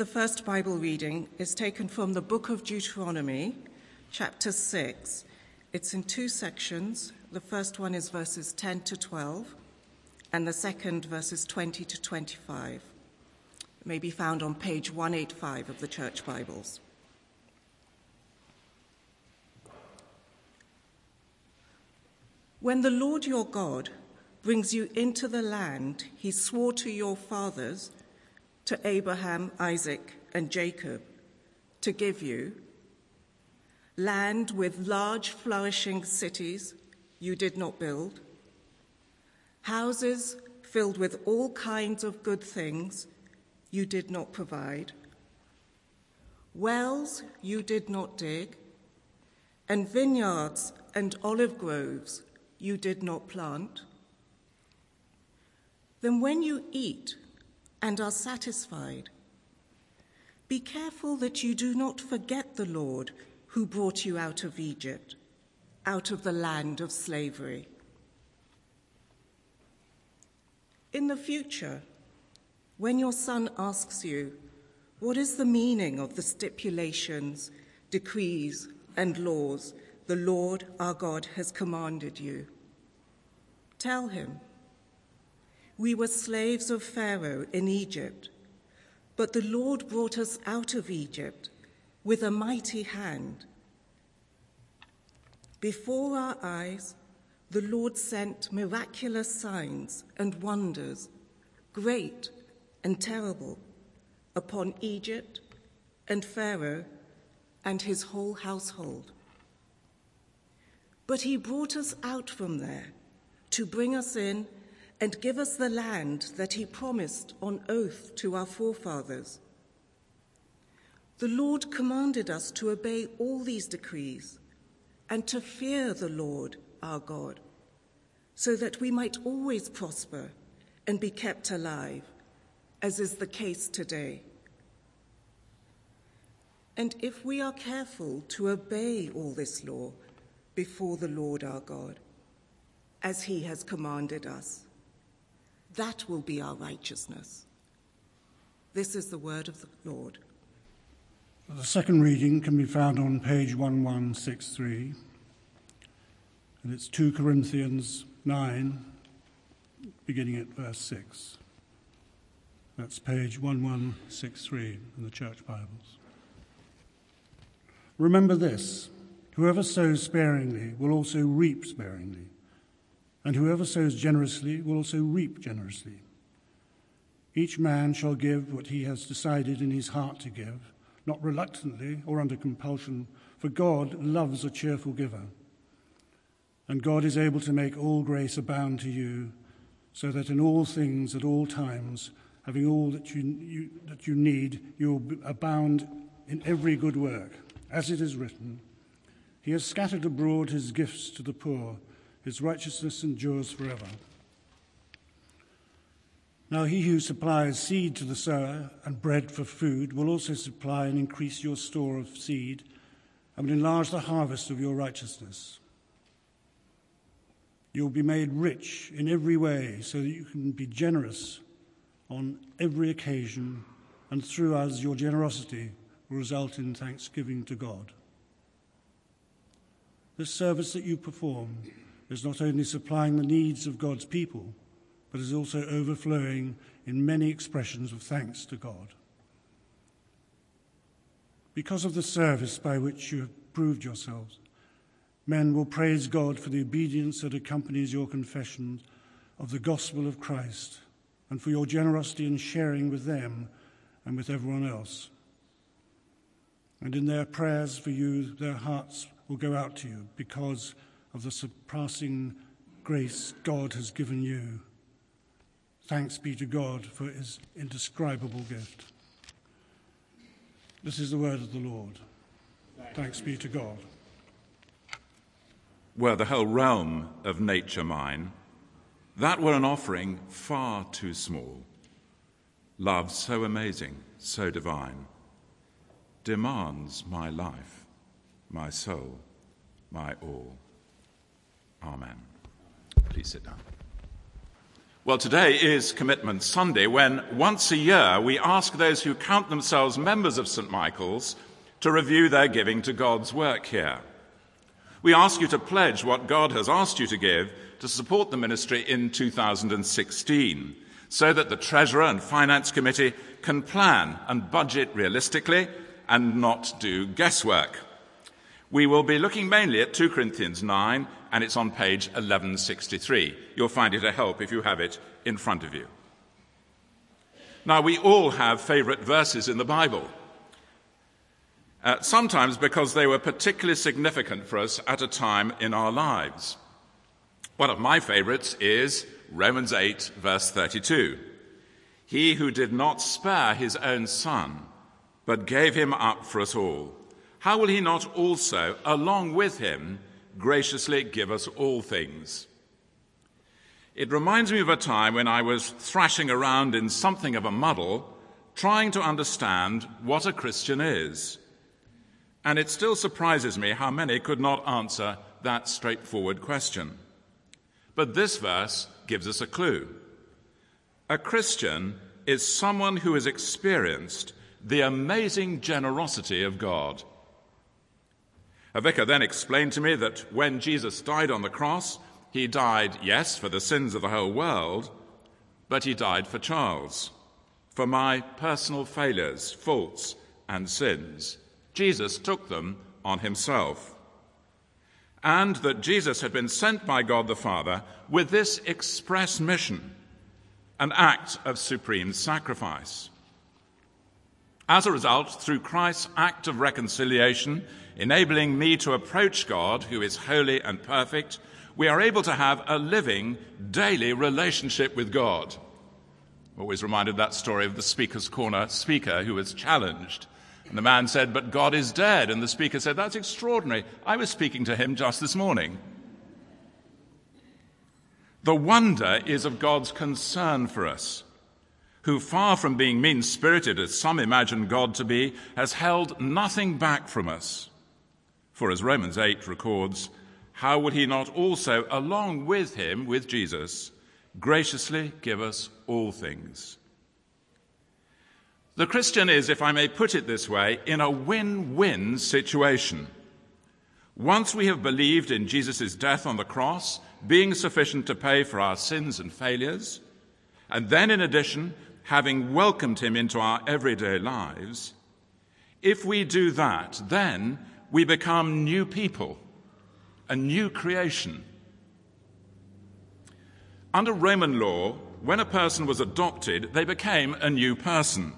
The first Bible reading is taken from the book of Deuteronomy, chapter 6. It's in two sections. The first one is verses 10 to 12, and the second, verses 20 to 25. It may be found on page 185 of the Church Bibles. When the Lord your God brings you into the land he swore to your fathers, to Abraham, Isaac, and Jacob, to give you, land with large flourishing cities you did not build, houses filled with all kinds of good things you did not provide, wells you did not dig, and vineyards and olive groves you did not plant, then when you eat and are satisfied, be careful that you do not forget the Lord who brought you out of Egypt, out of the land of slavery. In the future, when your son asks you, What is the meaning of the stipulations, decrees, and laws the Lord our God has commanded you? Tell him, We were slaves of Pharaoh in Egypt, but the Lord brought us out of Egypt with a mighty hand. Before our eyes, the Lord sent miraculous signs and wonders, great and terrible, upon Egypt and Pharaoh and his whole household. But he brought us out from there to bring us in and give us the land that he promised on oath to our forefathers. The Lord commanded us to obey all these decrees and to fear the Lord our God, so that we might always prosper and be kept alive, as is the case today. And if we are careful to obey all this law before the Lord our God, as he has commanded us, that will be our righteousness. This is the word of the Lord. The second reading can be found on page 1163, and it's 2 Corinthians 9, beginning at verse 6. That's page 1163 in the Church Bibles. Remember this whoever sows sparingly will also reap sparingly. And whoever sows generously will also reap generously. Each man shall give what he has decided in his heart to give, not reluctantly or under compulsion, for God loves a cheerful giver. And God is able to make all grace abound to you, so that in all things at all times, having all that you, you that you need, you will abound in every good work. As it is written, He has scattered abroad his gifts to the poor his righteousness endures forever. Now, he who supplies seed to the sower and bread for food will also supply and increase your store of seed and will enlarge the harvest of your righteousness. You will be made rich in every way so that you can be generous on every occasion, and through us, your generosity will result in thanksgiving to God. The service that you perform is not only supplying the needs of God's people, but is also overflowing in many expressions of thanks to God. Because of the service by which you have proved yourselves, men will praise God for the obedience that accompanies your confession of the gospel of Christ and for your generosity in sharing with them and with everyone else. And in their prayers for you, their hearts will go out to you because of the surpassing grace God has given you. Thanks be to God for his indescribable gift. This is the word of the Lord. Thanks be to God. Were the whole realm of nature mine, that were an offering far too small. Love so amazing, so divine, demands my life, my soul, my all. Amen. Please sit down. Well, today is Commitment Sunday when once a year we ask those who count themselves members of St. Michael's to review their giving to God's work here. We ask you to pledge what God has asked you to give to support the ministry in 2016 so that the Treasurer and Finance Committee can plan and budget realistically and not do guesswork. We will be looking mainly at 2 Corinthians 9 and it's on page 1163. You'll find it a help if you have it in front of you. Now, we all have favorite verses in the Bible. Uh, sometimes because they were particularly significant for us at a time in our lives. One of my favorites is Romans 8, verse 32. He who did not spare his own son, but gave him up for us all, how will he not also, along with him, graciously give us all things. It reminds me of a time when I was thrashing around in something of a muddle, trying to understand what a Christian is. And it still surprises me how many could not answer that straightforward question. But this verse gives us a clue. A Christian is someone who has experienced the amazing generosity of God. A vicar then explained to me that when Jesus died on the cross, he died, yes, for the sins of the whole world, but he died for Charles, for my personal failures, faults, and sins. Jesus took them on himself. And that Jesus had been sent by God the Father with this express mission an act of supreme sacrifice. As a result, through Christ's act of reconciliation, enabling me to approach God, who is holy and perfect, we are able to have a living, daily relationship with God. Always reminded that story of the Speaker's Corner speaker who was challenged. And the man said, But God is dead. And the speaker said, That's extraordinary. I was speaking to him just this morning. The wonder is of God's concern for us, who, far from being mean spirited as some imagine God to be, has held nothing back from us. For as Romans 8 records, how will he not also, along with him, with Jesus, graciously give us all things? The Christian is, if I may put it this way, in a win win situation. Once we have believed in Jesus' death on the cross, being sufficient to pay for our sins and failures, and then in addition, having welcomed him into our everyday lives, if we do that, then we become new people, a new creation. Under Roman law, when a person was adopted, they became a new person.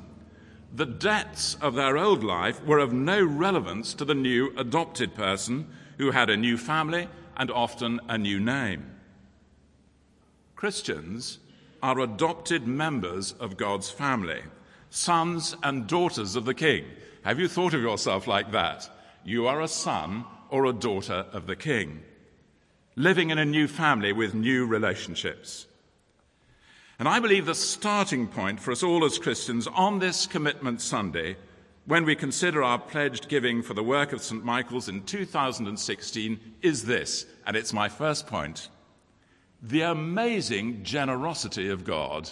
The debts of their old life were of no relevance to the new adopted person who had a new family and often a new name. Christians are adopted members of God's family, sons and daughters of the King. Have you thought of yourself like that? You are a son or a daughter of the king, living in a new family with new relationships. And I believe the starting point for us all as Christians on this Commitment Sunday, when we consider our pledged giving for the work of St. Michael's in 2016, is this, and it's my first point the amazing generosity of God.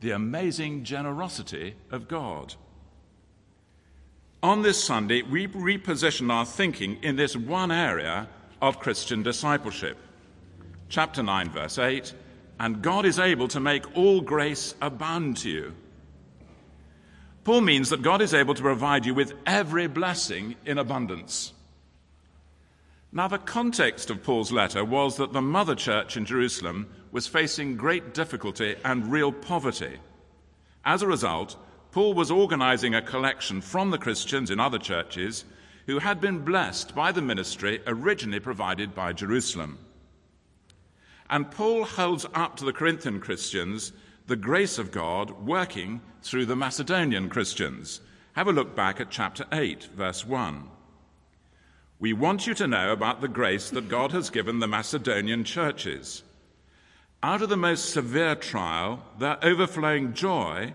The amazing generosity of God. On this Sunday, we reposition our thinking in this one area of Christian discipleship. Chapter 9, verse 8 And God is able to make all grace abound to you. Paul means that God is able to provide you with every blessing in abundance. Now, the context of Paul's letter was that the mother church in Jerusalem was facing great difficulty and real poverty. As a result, Paul was organizing a collection from the Christians in other churches who had been blessed by the ministry originally provided by Jerusalem. And Paul holds up to the Corinthian Christians the grace of God working through the Macedonian Christians. Have a look back at chapter 8, verse 1. We want you to know about the grace that God has given the Macedonian churches. Out of the most severe trial, their overflowing joy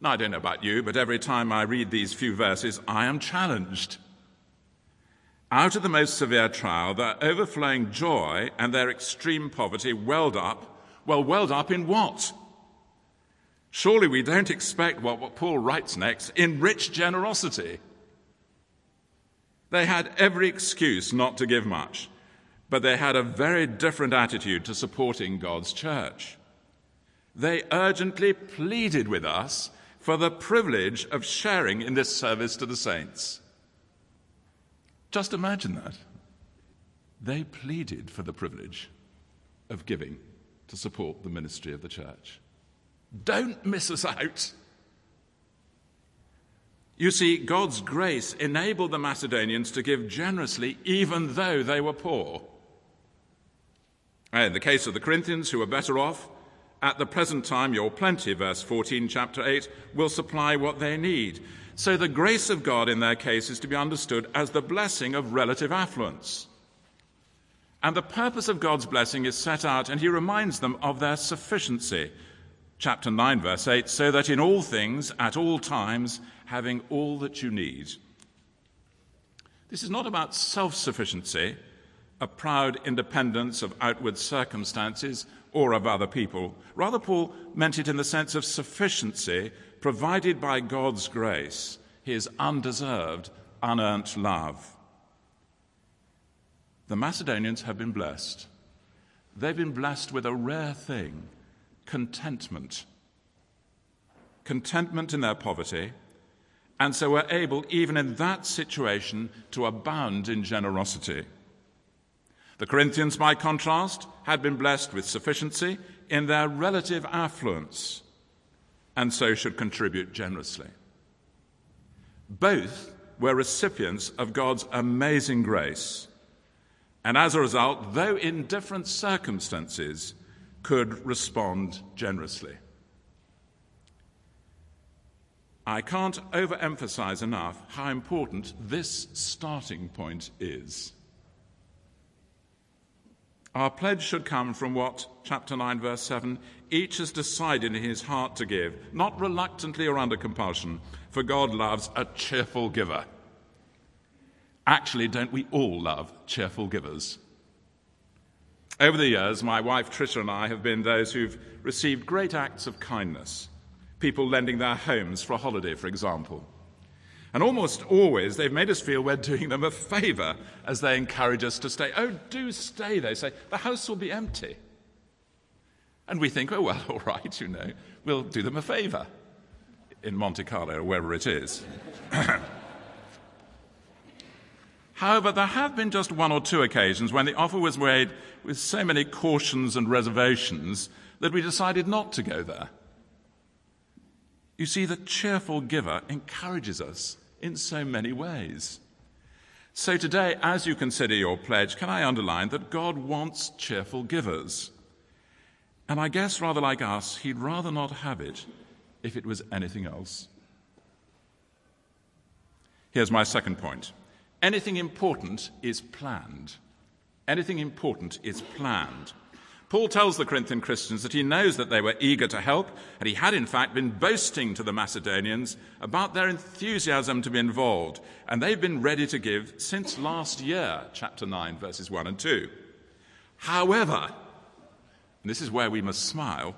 Now, I don't know about you, but every time I read these few verses, I am challenged. Out of the most severe trial, their overflowing joy and their extreme poverty welled up. Well, welled up in what? Surely we don't expect what, what Paul writes next in rich generosity. They had every excuse not to give much, but they had a very different attitude to supporting God's church. They urgently pleaded with us for the privilege of sharing in this service to the saints. Just imagine that. They pleaded for the privilege of giving to support the ministry of the church. Don't miss us out. You see, God's grace enabled the Macedonians to give generously even though they were poor. And in the case of the Corinthians, who were better off, at the present time your plenty, verse 14, chapter 8, will supply what they need. So the grace of God in their case is to be understood as the blessing of relative affluence. And the purpose of God's blessing is set out, and he reminds them of their sufficiency chapter 9, verse 8, so that in all things, at all times, having all that you need. This is not about self sufficiency, a proud independence of outward circumstances or of other people. Rather, Paul meant it in the sense of sufficiency provided by God's grace, his undeserved, unearned love. The Macedonians have been blessed. They've been blessed with a rare thing contentment. Contentment in their poverty, and so were able, even in that situation, to abound in generosity. The Corinthians, by contrast, had been blessed with sufficiency in their relative affluence, and so should contribute generously. Both were recipients of God's amazing grace, and as a result, though in different circumstances, could respond generously. I can't overemphasize enough how important this starting point is. Our pledge should come from what, chapter 9, verse 7, each has decided in his heart to give, not reluctantly or under compulsion, for God loves a cheerful giver. Actually, don't we all love cheerful givers? Over the years, my wife Tricia and I have been those who've received great acts of kindness, people lending their homes for a holiday, for example. And almost always they've made us feel we're doing them a favor as they encourage us to stay. Oh, do stay, they say. The house will be empty. And we think, oh, well, all right, you know, we'll do them a favor in Monte Carlo or wherever it is. However, there have been just one or two occasions when the offer was made with so many cautions and reservations that we decided not to go there. You see, the cheerful giver encourages us in so many ways. So today, as you consider your pledge, can I underline that God wants cheerful givers? And I guess, rather like us, He'd rather not have it if it was anything else. Here's my second point. Anything important is planned. Anything important is planned. Paul tells the Corinthian Christians that he knows that they were eager to help, and he had in fact been boasting to the Macedonians about their enthusiasm to be involved, and they've been ready to give since last year, chapter 9, verses 1 and 2. However, and this is where we must smile,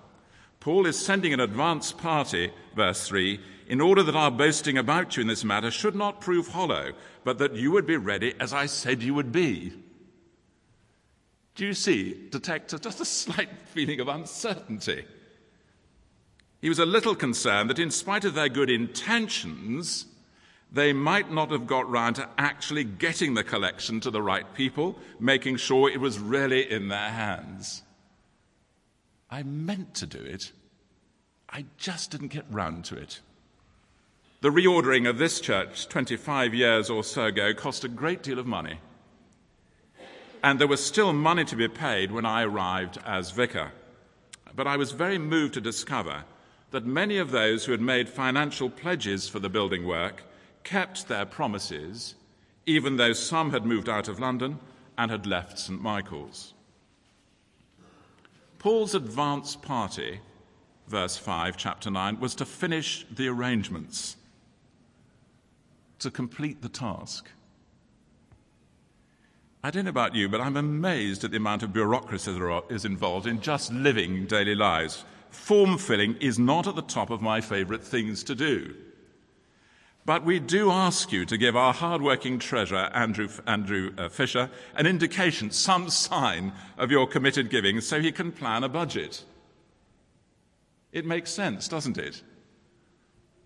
Paul is sending an advance party, verse 3, in order that our boasting about you in this matter should not prove hollow, but that you would be ready as I said you would be. Do you see, detect just a slight feeling of uncertainty? He was a little concerned that, in spite of their good intentions, they might not have got round to actually getting the collection to the right people, making sure it was really in their hands. I meant to do it. I just didn't get round to it. The reordering of this church 25 years or so ago cost a great deal of money. And there was still money to be paid when I arrived as vicar. but I was very moved to discover that many of those who had made financial pledges for the building work kept their promises, even though some had moved out of London and had left St. Michael's. Paul's advance party, verse 5, chapter 9, was to finish the arrangements, to complete the task. I don't know about you, but I'm amazed at the amount of bureaucracy that is involved in just living daily lives. Form filling is not at the top of my favourite things to do. But we do ask you to give our hard-working treasurer, Andrew, Andrew uh, Fisher, an indication, some sign of your committed giving so he can plan a budget. It makes sense, doesn't it?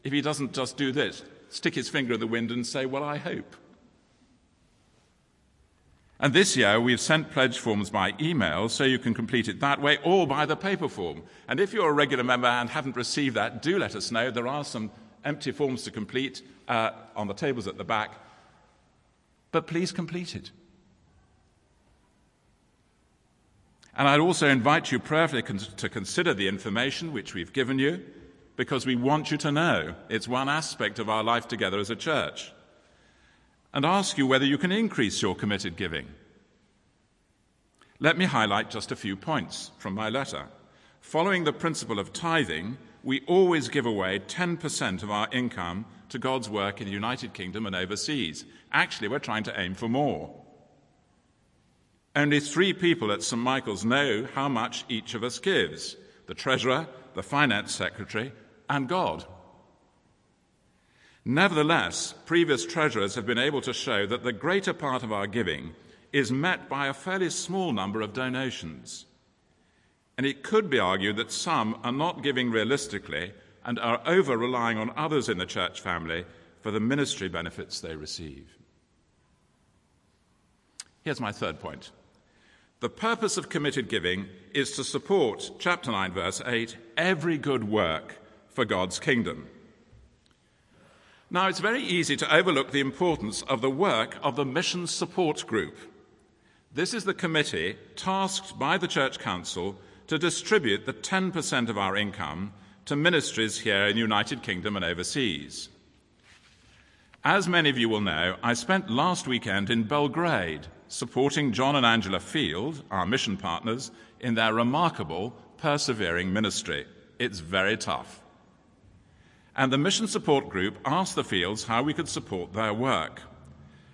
If he doesn't just do this, stick his finger in the wind and say, Well, I hope. And this year, we've sent pledge forms by email so you can complete it that way or by the paper form. And if you're a regular member and haven't received that, do let us know. There are some empty forms to complete uh, on the tables at the back. But please complete it. And I'd also invite you prayerfully to consider the information which we've given you because we want you to know it's one aspect of our life together as a church and ask you whether you can increase your committed giving. Let me highlight just a few points from my letter. Following the principle of tithing, we always give away 10% of our income to God's work in the United Kingdom and overseas. Actually, we're trying to aim for more. Only three people at St. Michael's know how much each of us gives the treasurer, the finance secretary, and God. Nevertheless, previous treasurers have been able to show that the greater part of our giving is met by a fairly small number of donations. And it could be argued that some are not giving realistically and are over relying on others in the church family for the ministry benefits they receive. Here's my third point. The purpose of committed giving is to support, chapter 9, verse 8, every good work for God's kingdom. Now, it's very easy to overlook the importance of the work of the Mission Support Group. This is the committee tasked by the Church Council to distribute the 10% of our income to ministries here in the United Kingdom and overseas. As many of you will know, I spent last weekend in Belgrade supporting John and Angela Field, our mission partners, in their remarkable, persevering ministry. It's very tough and the Mission Support Group asked the Fields how we could support their work.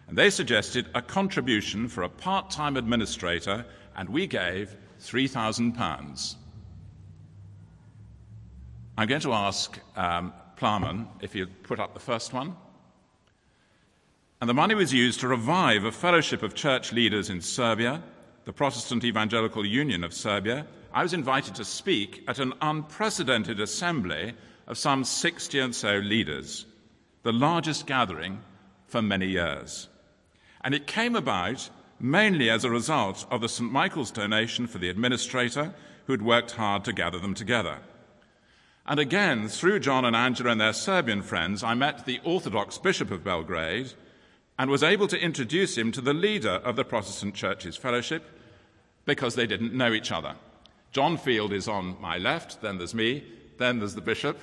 And they suggested a contribution for a part time administrator, and we gave £3,000. I'm going to ask um, Plarman if you put up the first one. And the money was used to revive a fellowship of church leaders in Serbia, the Protestant Evangelical Union of Serbia. I was invited to speak at an unprecedented assembly of some 60 and so leaders, the largest gathering for many years. And it came about mainly as a result of the St. Michael's donation for the administrator who had worked hard to gather them together. And again, through John and Angela and their Serbian friends, I met the Orthodox Bishop of Belgrade and was able to introduce him to the leader of the Protestant Churches Fellowship because they didn't know each other. John Field is on my left, then there's me, then there's the bishop,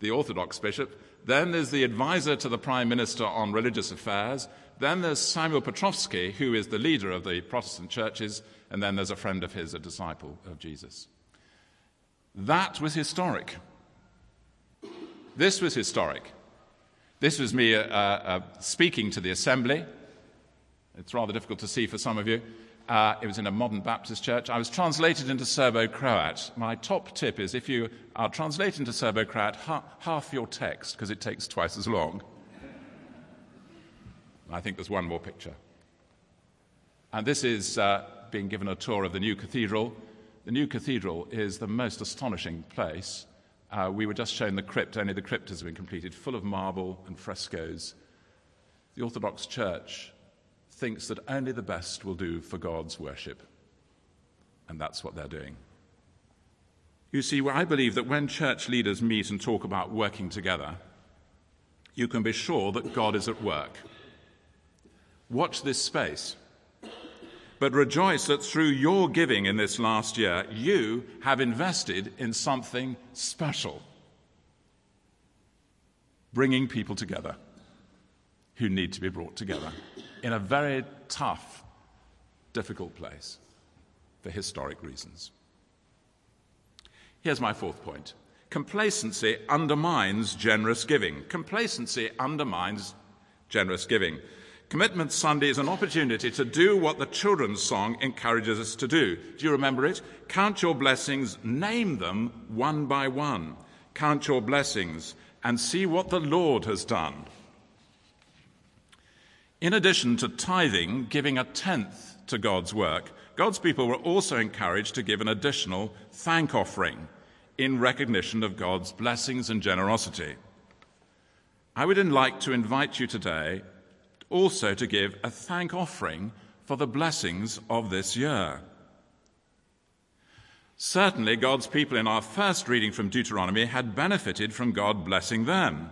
the Orthodox bishop. Then there's the advisor to the Prime Minister on religious affairs. Then there's Samuel Petrovsky, who is the leader of the Protestant churches. And then there's a friend of his, a disciple of Jesus. That was historic. This was historic. This was me uh, uh, speaking to the assembly. It's rather difficult to see for some of you. Uh, it was in a modern Baptist church. I was translated into Serbo Croat. My top tip is if you are translated into Serbo Croat, ha- half your text, because it takes twice as long. I think there's one more picture. And this is uh, being given a tour of the new cathedral. The new cathedral is the most astonishing place. Uh, we were just shown the crypt, only the crypt has been completed, full of marble and frescoes. The Orthodox Church thinks that only the best will do for God's worship. And that's what they're doing. You see, I believe that when church leaders meet and talk about working together, you can be sure that God is at work. Watch this space. but rejoice that through your giving in this last year, you have invested in something special bringing people together who need to be brought together in a very tough, difficult place for historic reasons. Here's my fourth point complacency undermines generous giving. Complacency undermines generous giving. Commitment Sunday is an opportunity to do what the children's song encourages us to do. Do you remember it? Count your blessings, name them one by one. Count your blessings and see what the Lord has done. In addition to tithing, giving a tenth to God's work, God's people were also encouraged to give an additional thank offering in recognition of God's blessings and generosity. I would like to invite you today also to give a thank offering for the blessings of this year. Certainly, God's people in our first reading from Deuteronomy had benefited from God blessing them.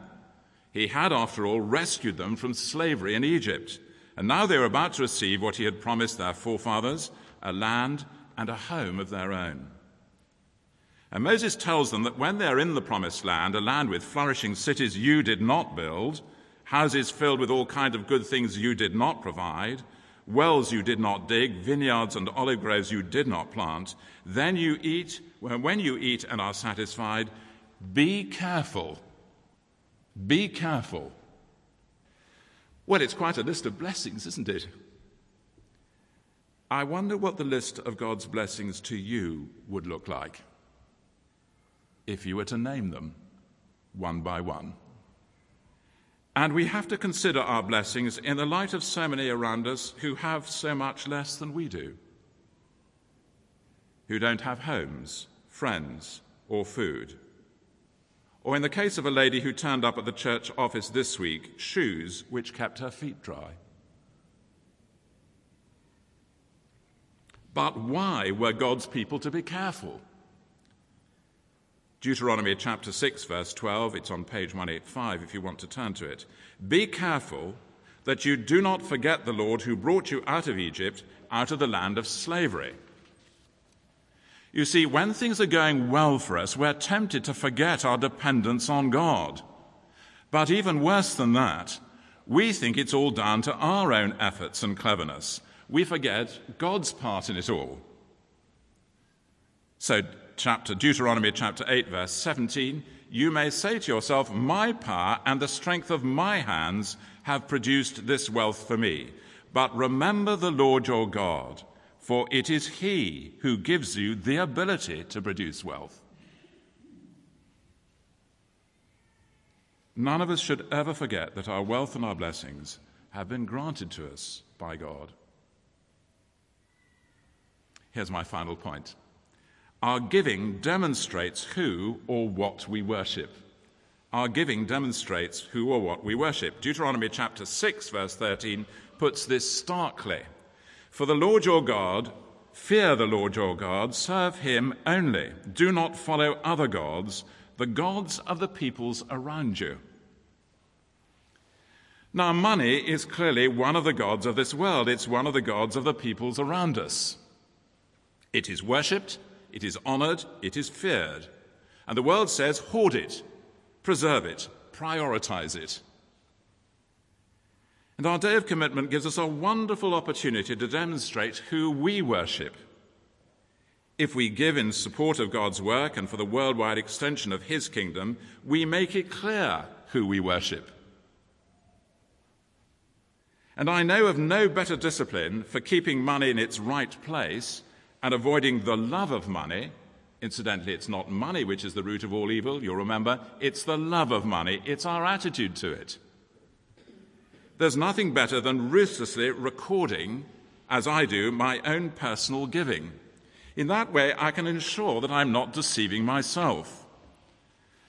He had, after all, rescued them from slavery in Egypt, and now they were about to receive what He had promised their forefathers a land and a home of their own. And Moses tells them that when they're in the promised land, a land with flourishing cities you did not build, houses filled with all kinds of good things you did not provide, wells you did not dig, vineyards and olive groves you did not plant, then you eat, when you eat and are satisfied, be careful. Be careful. Well, it's quite a list of blessings, isn't it? I wonder what the list of God's blessings to you would look like if you were to name them one by one. And we have to consider our blessings in the light of so many around us who have so much less than we do, who don't have homes, friends, or food. Or in the case of a lady who turned up at the church office this week, shoes which kept her feet dry. But why were God's people to be careful? Deuteronomy chapter 6, verse 12. It's on page 185 if you want to turn to it. Be careful that you do not forget the Lord who brought you out of Egypt, out of the land of slavery. You see, when things are going well for us, we're tempted to forget our dependence on God. But even worse than that, we think it's all down to our own efforts and cleverness. We forget God's part in it all. So chapter, Deuteronomy chapter 8, verse 17, you may say to yourself, My power and the strength of my hands have produced this wealth for me. But remember the Lord your God, for it is He who gives you the ability to produce wealth. None of us should ever forget that our wealth and our blessings have been granted to us by God. Here's my final point. Our giving demonstrates who or what we worship. Our giving demonstrates who or what we worship. Deuteronomy chapter 6, verse 13, puts this starkly For the Lord your God, fear the Lord your God, serve him only. Do not follow other gods, the gods of the peoples around you. Now, money is clearly one of the gods of this world. It's one of the gods of the peoples around us. It is worshipped, it is honored, it is feared. And the world says, hoard it, preserve it, prioritize it. And our day of commitment gives us a wonderful opportunity to demonstrate who we worship. If we give in support of God's work and for the worldwide extension of His kingdom, we make it clear who we worship. And I know of no better discipline for keeping money in its right place and avoiding the love of money. Incidentally, it's not money which is the root of all evil, you'll remember. It's the love of money, it's our attitude to it. There's nothing better than ruthlessly recording, as I do, my own personal giving. In that way, I can ensure that I'm not deceiving myself.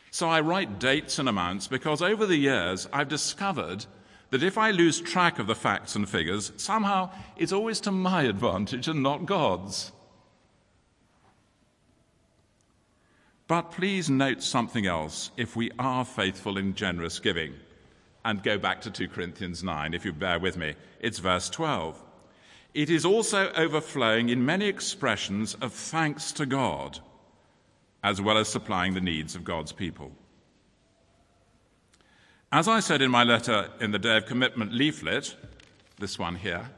So I write dates and amounts because over the years I've discovered that if I lose track of the facts and figures, somehow it's always to my advantage and not God's. But please note something else if we are faithful in generous giving. And go back to 2 Corinthians 9, if you bear with me. It's verse 12. it is also overflowing in many expressions of thanks to God, as well as supplying the needs of God's people. As I said in my letter in the Day of Commitment leaflet, this one here,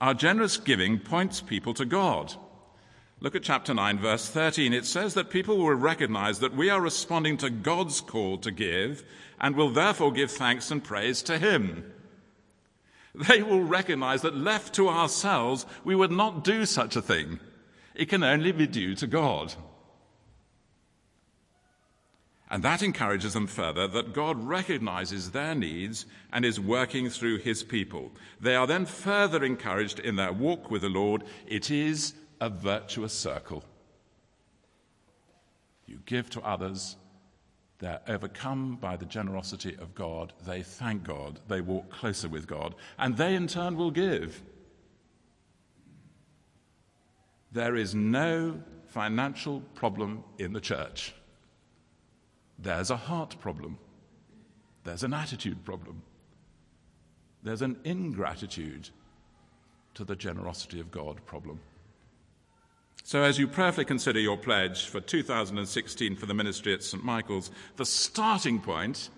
our generous giving points people to God. Look at chapter 9, verse 13. It says that people will recognize that we are responding to God's call to give and will therefore give thanks and praise to Him. They will recognize that left to ourselves, we would not do such a thing. It can only be due to God. And that encourages them further that God recognizes their needs and is working through his people. They are then further encouraged in their walk with the Lord. It is a virtuous circle. You give to others, they're overcome by the generosity of God. They thank God. They walk closer with God. And they, in turn, will give. There is no financial problem in the church. There's a heart problem. There's an attitude problem. There's an ingratitude to the generosity of God problem. So, as you prayerfully consider your pledge for 2016 for the ministry at St. Michael's, the starting point,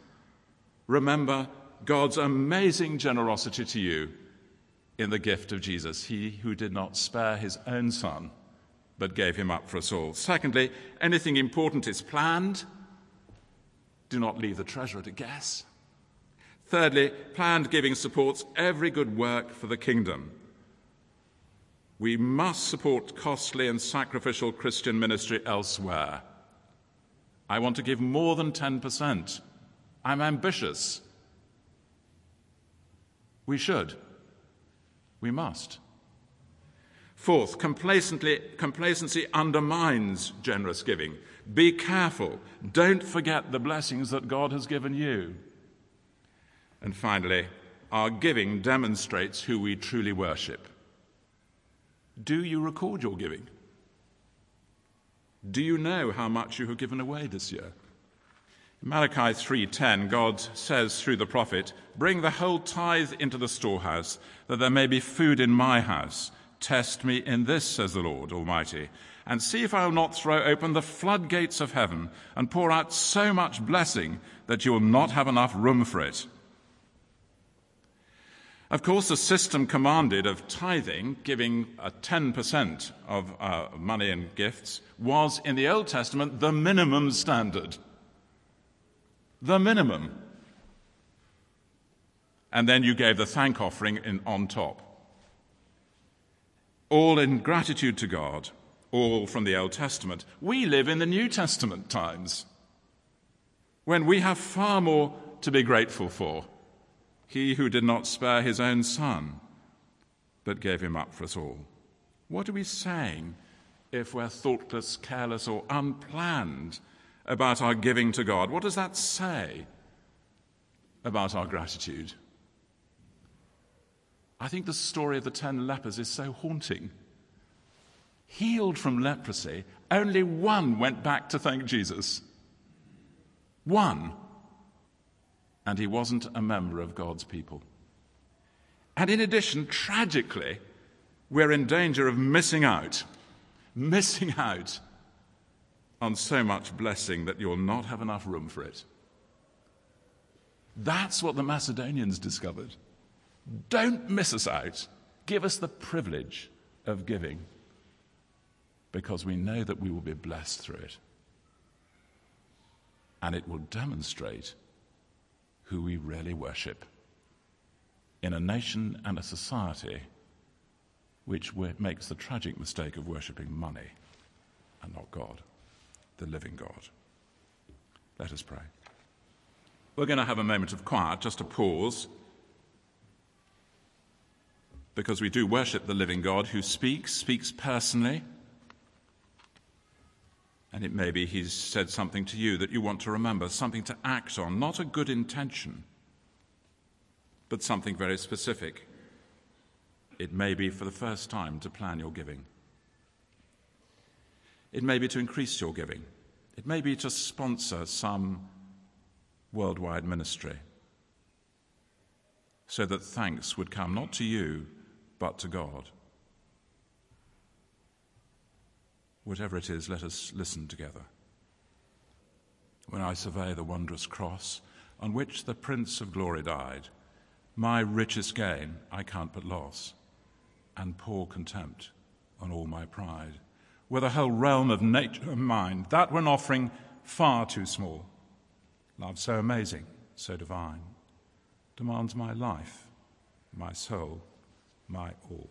remember God's amazing generosity to you in the gift of Jesus, He who did not spare His own Son, but gave Him up for us all. Secondly, anything important is planned. Do not leave the treasurer to guess. Thirdly, planned giving supports every good work for the kingdom. We must support costly and sacrificial Christian ministry elsewhere. I want to give more than 10%. I'm ambitious. We should. We must. Fourth, complacency undermines generous giving. Be careful. Don't forget the blessings that God has given you. And finally, our giving demonstrates who we truly worship. Do you record your giving? Do you know how much you have given away this year? In Malachi 3:10 God says through the prophet, "Bring the whole tithe into the storehouse, that there may be food in my house. Test me in this," says the Lord Almighty, "and see if I will not throw open the floodgates of heaven and pour out so much blessing that you will not have enough room for it." Of course, the system commanded of tithing, giving a 10% of uh, money and gifts, was in the Old Testament the minimum standard. The minimum. And then you gave the thank offering in, on top. All in gratitude to God, all from the Old Testament. We live in the New Testament times when we have far more to be grateful for he who did not spare his own son, but gave him up for us all. What are we saying if we're thoughtless, careless, or unplanned about our giving to God? What does that say about our gratitude? I think the story of the ten lepers is so haunting. Healed from leprosy, only one went back to thank Jesus. One and he wasn't a member of God's people. And in addition, tragically, we're in danger of missing out, missing out on so much blessing that you'll not have enough room for it. That's what the Macedonians discovered. Don't miss us out. Give us the privilege of giving because we know that we will be blessed through it. And it will demonstrate who we really worship in a nation and a society which makes the tragic mistake of worshipping money and not God, the living God. Let us pray. We're going to have a moment of quiet, just a pause, because we do worship the living God who speaks, speaks personally and it may be he's said something to you that you want to remember, something to act on, not a good intention, but something very specific. It may be for the first time to plan your giving. It may be to increase your giving. It may be to sponsor some worldwide ministry. so that thanks would come not to you, but to God. Whatever it is, let us listen together. When I survey the wondrous cross on which the Prince of Glory died, my richest gain I count but loss, and pour contempt on all my pride. Were the whole realm of nature and mine, that were an offering far too small. Love so amazing, so divine, demands my life, my soul, my all.